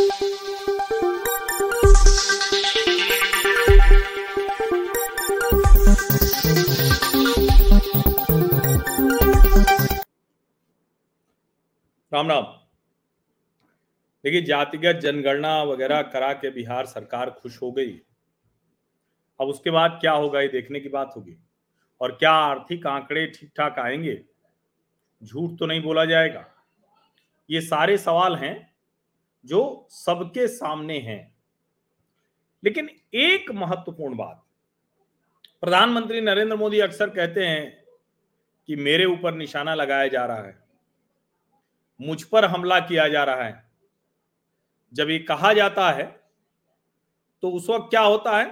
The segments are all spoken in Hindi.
राम राम देखिए, जातिगत जनगणना वगैरह करा के बिहार सरकार खुश हो गई। अब उसके बाद क्या होगा, ये देखने की बात होगी। और क्या आर्थिक आंकड़े ठीक ठाक आएँगे? झूठ तो नहीं बोला जाएगा। ये सारे सवाल हैं जो सबके सामने हैं। लेकिन एक महत्वपूर्ण बात, प्रधानमंत्री नरेंद्र मोदी अक्सर कहते हैं कि मेरे ऊपर निशाना लगाया जा रहा है, मुझ पर हमला किया जा रहा है। जब ये कहा जाता है तो उस वक्त क्या होता है?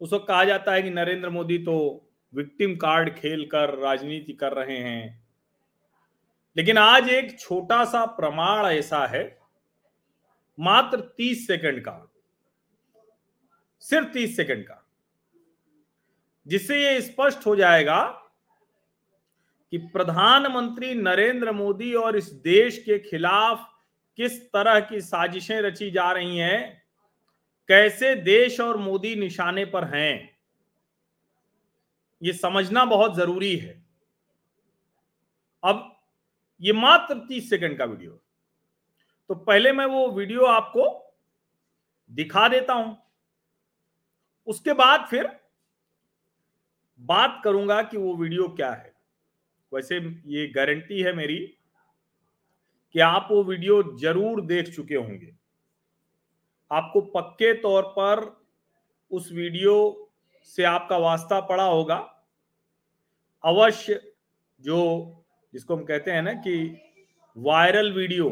उस वक्त कहा जाता है कि नरेंद्र मोदी तो विक्टिम कार्ड खेलकर राजनीति कर रहे हैं। लेकिन आज एक छोटा सा प्रमाण ऐसा है, मात्र तीस सेकंड का, सिर्फ़ तीस सेकंड का, जिससे ये स्पष्ट हो जाएगा कि प्रधानमंत्री नरेंद्र मोदी और इस देश के खिलाफ किस तरह की साजिशें रची जा रही हैं, कैसे देश और मोदी निशाने पर हैं, ये समझना बहुत ज़रूरी है। ये मात्र तीस सेकंड का वीडियो। तो पहले मैं वो वीडियो आपको दिखा देता हूँ। उसके बाद फिर बात करूँगा कि वो वीडियो क्या है। वैसे ये गारंटी है मेरी कि आप वो वीडियो ज़रूर देख चुके होंगे। आपको पक्के तौर पर उस वीडियो से आपका वास्ता पड़ा होगा। अवश्य जो जिसको हम कहते हैं ना कि वायरल वीडियो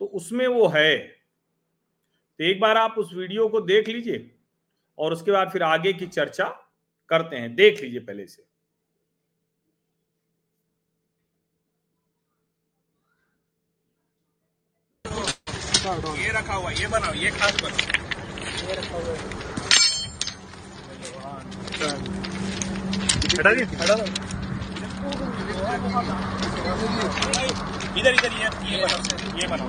तो उसमें वो है। तो एक बार आप उस वीडियो को देख लीजिए और उसके बाद फिर आगे की चर्चा करते हैं। देख लीजिए पहले से। ये रखा हुआ ये बनाओ ये खास बनाओ। हटा दिए? इधर इधर ये ये बनाओ ये बनाओ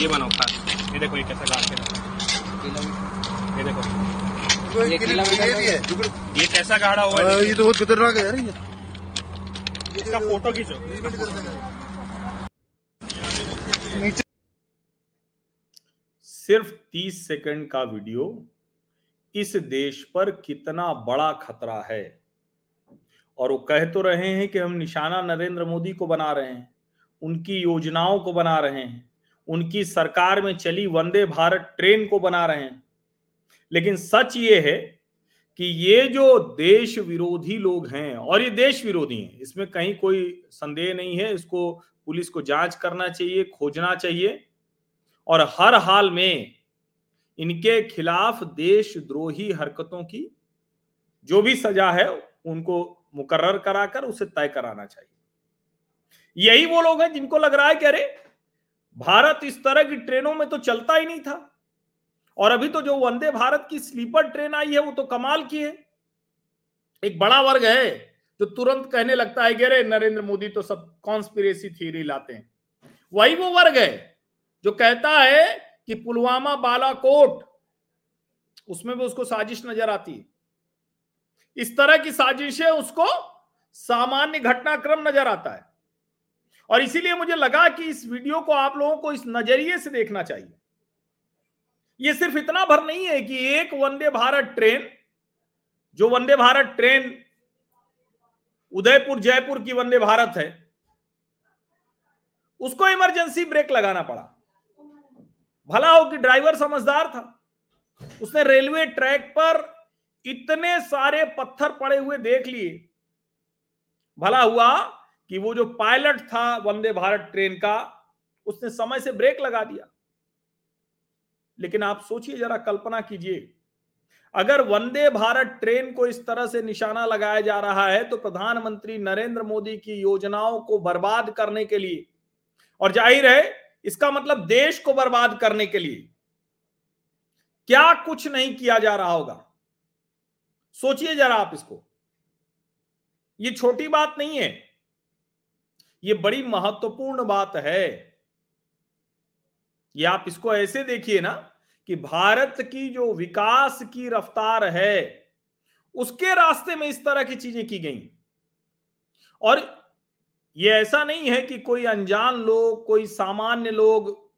ये बनाओ खास ये देखो ये कैसा गाड़ के ये देखो। ये है। कैसा गाड़ा हुआ है ये तो बहुत खतरनाक है यार ये। इसका फ़ोटो खींचो नीचे। सिर्फ़ तीस सेकंड का वीडियो इस देश पर कितना बड़ा खतरा है? और वो कह तो रहे हैं कि हम निशाना नरेंद्र मोदी को बना रहे हैं, उनकी योजनाओं को बना रहे हैं, उनकी सरकार में चली वंदे भारत ट्रेन को बना रहे हैं। लेकिन सच ये है कि ये जो देश विरोधी लोग हैं, और ये देश विरोधी हैं, इसमें कहीं कोई संदेह नहीं है, इसको पुलिस को जाँच करना चाहिए, खोजना चाहिए, और हर हाल में इनके खिलाफ देशद्रोही हरकतों की जो भी सजा है, उनको मुकर्र कराकर उसे तय कराना चाहिए। यही वो लोग हैं जिनको लग रहा है कि अरे, भारत इस तरह की ट्रेनों में तो चलता ही नहीं था। और अभी तो जो वंदे भारत की स्लीपर ट्रेन आई है, वो तो कमाल की है। एक बड़ा वर्ग है जो तुरंत कहने लगता है कि अरे, नरेंद्र मोदी तो सब कॉन्स्पिरेसी थ्योरी लाते हैं। वही वो वर्ग है जो कहता है कि पुलवामा बालाकोट, उसमें भी उसको साजिश नज़र आती है। इस तरह की साजिशें उसको सामान्य घटनाक्रम नज़र आता है। और इसीलिए मुझे लगा कि इस वीडियो को आप लोगों को इस नज़रिए से देखना चाहिए। ये सिर्फ़ इतना भर नहीं है कि एक वंदे भारत ट्रेन, जो वंदे भारत ट्रेन उदयपुर, जयपुर की वंदे भारत है, उसको इमरजेंसी ब्रेक लगाना पड़ा। भला हो कि ड्राइवर समझदार था। उसने रेलवे ट्रैक पर इतने सारे पत्थर पड़े हुए देख लिए। भला हुआ कि वो जो पायलट था वंदे भारत ट्रेन का, उसने समय से ब्रेक लगा दिया। लेकिन आप सोचिए जरा, कल्पना कीजिए, अगर वंदे भारत ट्रेन को इस तरह से निशाना लगाया जा रहा है तो प्रधानमंत्री नरेंद्र मोदी की योजनाओं को बर्बाद करने के लिए, और ज़ाहिर है, इसका मतलब देश को बर्बाद करने के लिए, क्या कुछ नहीं किया जा रहा होगा? सोचिए जरा आप इसको। ये छोटी बात नहीं है। ये बड़ी महत्वपूर्ण बात है। ये आप इसको ऐसे देखिए ना कि भारत की जो विकास की रफ्तार है, उसके रास्ते में इस तरह की चीज़ें की गई। और ये ऐसा नहीं है कि कोई अनजान लोग, कोई सामान्य लोग,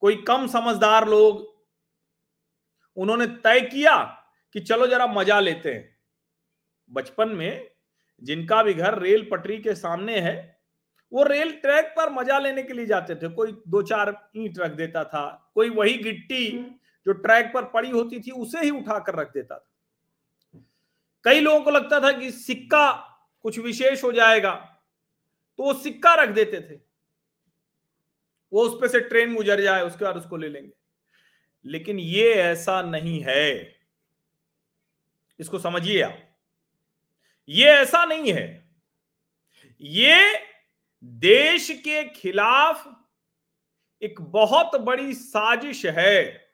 कोई कम समझदार लोग, उन्होंने तय किया कि चलो जरा मज़ा लेते हैं। बचपन में जिनका भी घर रेल पटरी के सामने है वो रेल ट्रैक पर मज़ा लेने के लिए जाते थे। कोई दो चार ईंट रख देता था कोई वही गिट्टी जो ट्रैक पर पड़ी होती थी उसे ही उठाकर रख देता था। कई लोगों को लगता था कि सिक्का कुछ विशेष हो जाएगा तो वो सिक्का रख देते थे। वो उस पर से ट्रेन गुजर जाए उसके बाद उसको ले लेंगे। लेकिन ये ऐसा नहीं है। इसको समझिए आप। ये ऐसा नहीं है। ये देश के खिलाफ एक बहुत बड़ी साजिश है,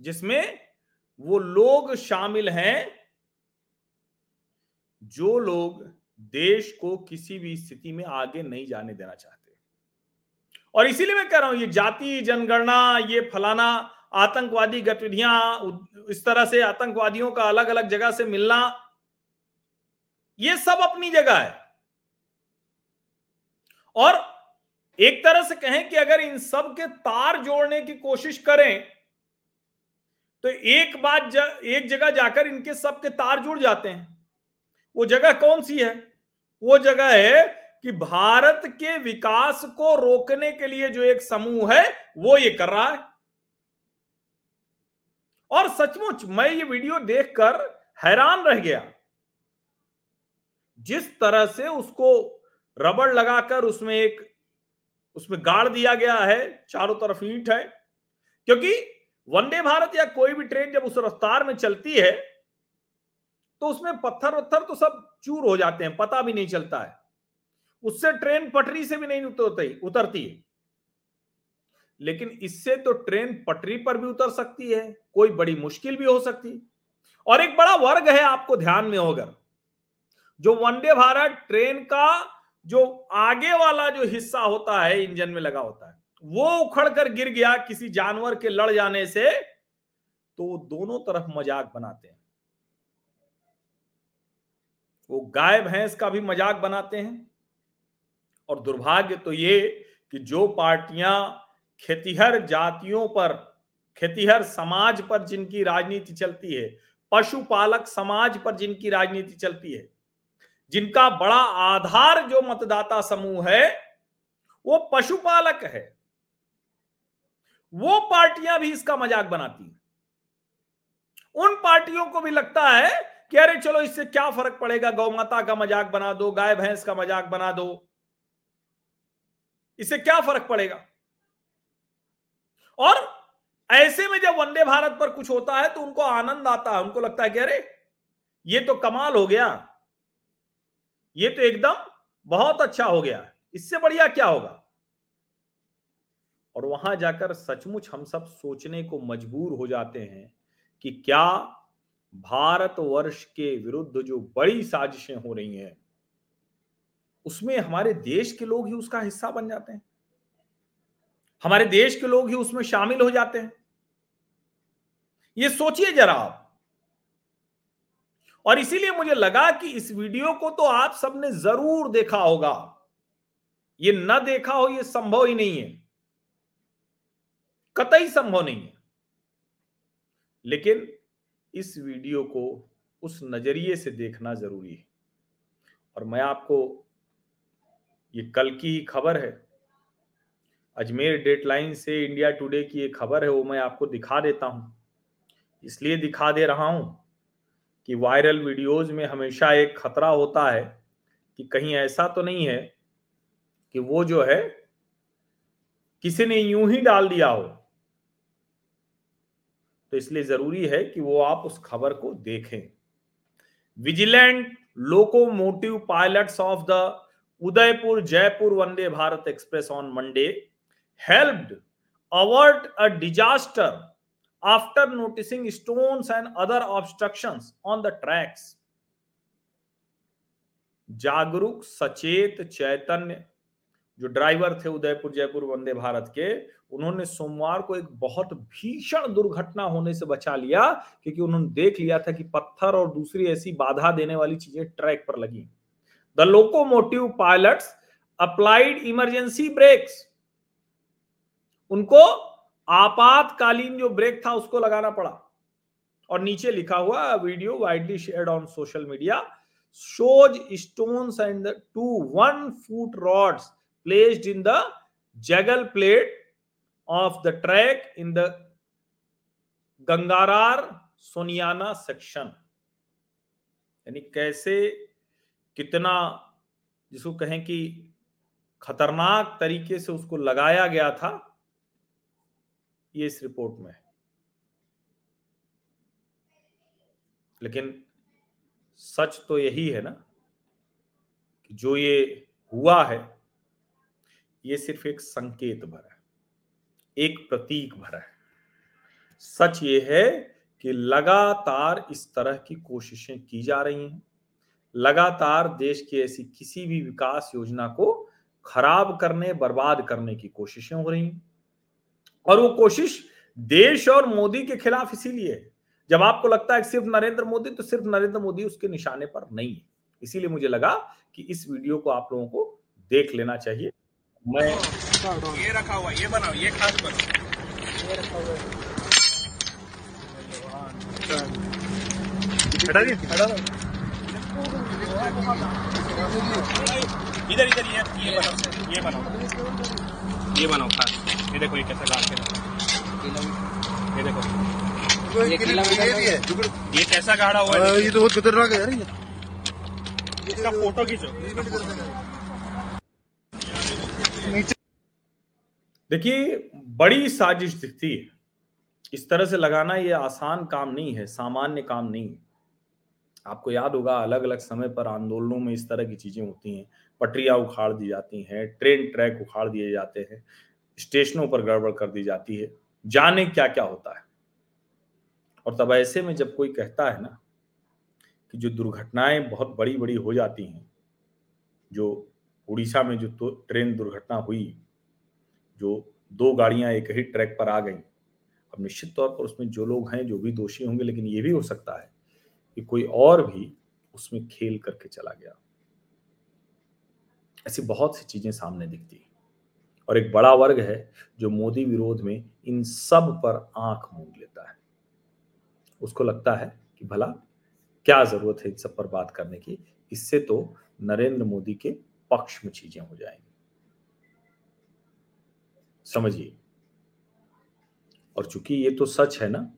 जिसमें वो लोग शामिल हैं, जो लोग देश को किसी भी स्थिति में आगे नहीं जाने देना चाहते। और इसीलिए मैं कह रहा हूँ, ये जाति जनगणना, ये फलाना आतंकवादी गतिविधियाँ इस तरह से आतंकवादियों का अलग अलग जगह से मिलना ये सब अपनी जगह है। और एक तरह से कहें कि अगर इन सब के तार जोड़ने की कोशिश करें तो एक बात ज, एक जगह जाकर इनके सब के तार जुड़ जाते हैं। वो जगह कौन सी है? वो जगह है कि भारत के विकास को रोकने के लिए जो एक समूह है वो ये कर रहा है। और सचमुच मैं ये वीडियो देखकर हैरान रह गया। जिस तरह से उसको रबड़ लगाकर उसमें एक, उसमें गाड़ दिया गया है, चारों तरफ़ ईंट है, क्योंकि वंदे भारत या कोई भी ट्रेन जब उस रफ्तार में चलती है तो उसमें पत्थर वत्थर तो सब चूर हो जाते हैं, पता भी नहीं चलता है। उससे ट्रेन पटरी से भी नहीं उतरती उतरती है। लेकिन इससे तो ट्रेन पटरी पर भी उतर सकती है, कोई बड़ी मुश्किल भी हो सकती। है और एक बड़ा वर्ग है आपको ध्यान में होगा, जो वंदे भारत ट्रेन का जो आगे वाला जो हिस्सा होता है, इंजन में लगा होता है, वो उखड़ कर गिर गया किसी जानवर के लड़ जाने से तो दोनों तरफ़ मज़ाक बनाते हैं। वो गाय भैंस का भी मज़ाक बनाते हैं। और दुर्भाग्य तो ये कि जो पार्टियाँ खेतीहर जातियों पर, खेतीहर समाज पर जिनकी राजनीति चलती है, पशुपालक समाज पर जिनकी राजनीति चलती है, जिनका बड़ा आधार जो मतदाता समूह है, वो पशुपालक है। वो पार्टियाँ भी इसका मज़ाक बनाती हैं। उन पार्टियों को भी लगता है कि अरे चलो इससे क्या फ़र्क पड़ेगा? गौ माता का मज़ाक बना दो, गाय भैंस का मज़ाक बना दो। इससे क्या फ़र्क पड़ेगा? और ऐसे में जब वंदे भारत पर कुछ होता है तो उनको आनंद आता है, उनको लगता है कि अरे, ये तो कमाल हो गया। ये तो एकदम बहुत अच्छा हो गया। इससे बढ़िया क्या होगा? और वहाँ जाकर सचमुच हम सब सोचने को मजबूर हो जाते हैं कि क्या भारतवर्ष के विरुद्ध जो बड़ी साजिशें हो रही हैं, उसमें हमारे देश के लोग ही उसका हिस्सा बन जाते हैं। हमारे देश के लोग ही उसमें शामिल हो जाते हैं। ये सोचिए जरा आप। और इसीलिए मुझे लगा कि इस वीडियो को तो आप सबने ज़रूर देखा होगा। ये न देखा हो, ये संभव ही नहीं है। कतई संभव नहीं है। लेकिन इस वीडियो को उस नज़रिए से देखना ज़रूरी है। और मैं आपको ये कल की ही खबर है। अजमेर डेटलाइन से इंडिया टुडे की एक खबर है, वो मैं आपको दिखा देता हूँ। इसलिए दिखा दे रहा हूँ कि वायरल वीडियोस में हमेशा एक खतरा होता है कि कहीं ऐसा तो नहीं है कि वो जो है, किसी ने यूँ ही डाल दिया हो। तो इसलिए ज़रूरी है कि वो आप उस खबर को देखें। Vigilant locomotive pilots of the Udaipur Jaipur Vande Bharat express on Monday helped avert a disaster after noticing stones and other obstructions on the tracks. जागरूक, सचेत, चैतन्य, जो ड्राइवर थे उदयपुर, जयपुर, वंदे भारत के, उन्होंने सोमवार को एक बहुत भीषण दुर्घटना होने से बचा लिया, क्योंकि उन्होंने देख लिया था कि पत्थर और दूसरी ऐसी बाधा देने वाली चीज़ें ट्रैक पर लगी the locomotive pilots applied emergency brakes उनको आपातकालीन जो ब्रेक था उसको लगाना पड़ा। और नीचे लिखा हुआ video widely shared on social media shows stones and the two one foot placed in the juggle plate of the track in the Gangrar Soniyana section यानी कैसे, कितना जिसको कहें कि खतरनाक तरीके से उसको लगाया गया था ये इस रिपोर्ट में है। लेकिन सच तो यही है ना कि जो ये हुआ है, ये सिर्फ़ एक संकेत भरा है, एक प्रतीक भरा है। सच ये है कि लगातार इस तरह की कोशिशें की जा रही हैं। लगातार देश की ऐसी किसी भी विकास योजना को खराब करने, बर्बाद करने की कोशिशें हो रही हैं। और वो कोशिश देश और मोदी के खिलाफ इसीलिए, जब आपको लगता है सिर्फ़ नरेंद्र मोदी तो सिर्फ़ नरेंद्र मोदी उसके निशाने पर नहीं है। इसीलिए मुझे लगा कि इस वीडियो को आप लोगों को देख लेना चाहिए। मैं ये रखा हुआ ये बनाओ, ये खास दिए इधर इधर ये बनाओ ये बनाओ ये बनाओ, खास। ये देखो ये कैसा रखा है। ये देखो। ये ये भी है। जुगड़ ये कैसा गाड़ा हुआ है। हाँ, ये तो बहुत खतरनाक है यार इसका फ़ोटो खींचो। नीचे देखिए बड़ी साजिश दिखती है। इस तरह से लगाना ये आसान काम नहीं है सामान्य काम नहीं है। आपको याद होगा अलग अलग समय पर आंदोलनों में इस तरह की चीज़ें होती हैं। पटरियाँ उखाड़ दी जाती हैं ट्रेन ट्रैक उखाड़ दिए जाते हैं। स्टेशनों पर गड़बड़ कर दी जाती है। जाने क्या क्या होता है? और तब ऐसे में जब कोई कहता है ना कि जो दुर्घटनाएँ बहुत बड़ी बड़ी हो जाती हैं, जो उड़ीसा में जो तो ट्रेन दुर्घटना हुई, जो दो गाड़ियाँ एक ही ट्रैक पर आ गई, अब निश्चित तौर पर उसमें जो लोग हैं, जो भी दोषी होंगे, लेकिन ये भी हो सकता है कि कोई और भी उसमें खेल करके चला गया। ऐसी बहुत सी चीज़ें सामने दिखती हैं। और एक बड़ा वर्ग है जो मोदी विरोध में इन सब पर आँख मूंद लेता है। उसको लगता है कि भला, क्या ज़रूरत है इन सब पर बात करने की? इससे तो नरेंद्र मोदी के पक्ष में चीज़ें हो जाएँगी। समझिए? और चूँकि ये तो सच है ना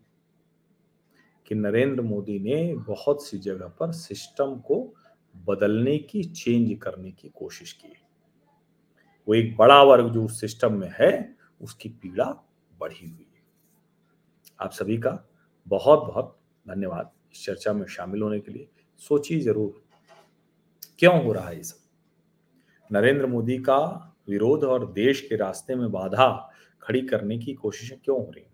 कि नरेंद्र मोदी ने बहुत सी जगह पर सिस्टम को बदलने की, चेंज करने की कोशिश की वो एक बड़ा वर्ग जो उस सिस्टम में है, उसकी पीड़ा बढ़ी हुई है। आप सभी का बहुत बहुत धन्यवाद इस चर्चा में शामिल होने के लिए। सोचिए ज़रूर, क्यों हो रहा है ये सब? नरेंद्र मोदी का विरोध और देश के रास्ते में बाधा खड़ी करने की कोशिशें क्यों हो रही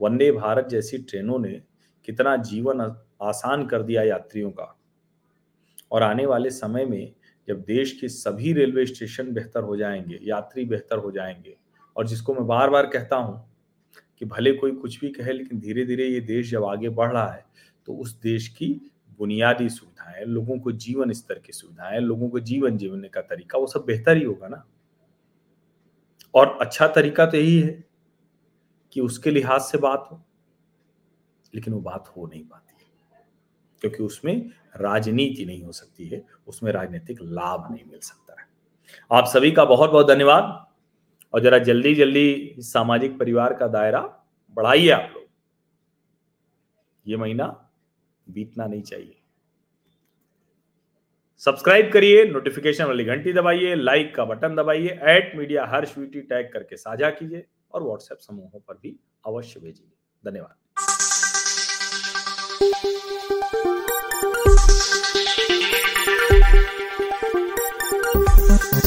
वंदे भारत जैसी ट्रेनों ने कितना जीवन आसान कर दिया यात्रियों का। और आने वाले समय में जब देश के सभी रेलवे स्टेशन बेहतर हो जाएँगे, यात्री बेहतर हो जाएँगे, और जिसको मैं बार बार कहता हूँ कि भले कोई कुछ भी कहे, लेकिन धीरे धीरे ये देश जब आगे बढ़ रहा है तो उस देश की बुनियादी सुविधाएँ, लोगों को जीवन स्तर की सुविधाएँ, लोगों को जीवन जीवन का तरीका, वो सब बेहतर ही होगा ना? और अच्छा तरीका तो यही है कि उसके लिहाज से बात हो, लेकिन वो बात हो नहीं पाती। क्योंकि उसमें राजनीति नहीं हो सकती है, उसमें राजनीतिक लाभ नहीं मिल सकता है। आप सभी का बहुत बहुत धन्यवाद। और जरा जल्दी जल्दी सामाजिक परिवार का दायरा बढ़ाइए आप लोग। ये महीना बीतना नहीं चाहिए। सब्सक्राइब करिए नोटिफिकेशन वाली घंटी दबाइए लाइक का बटन दबाइए एट मीडिया हर स्वीटी टैग करके साझा कीजिए और व्हाट्सएप समूहों पर भी अवश्य भेजिए। धन्यवाद। Thank you.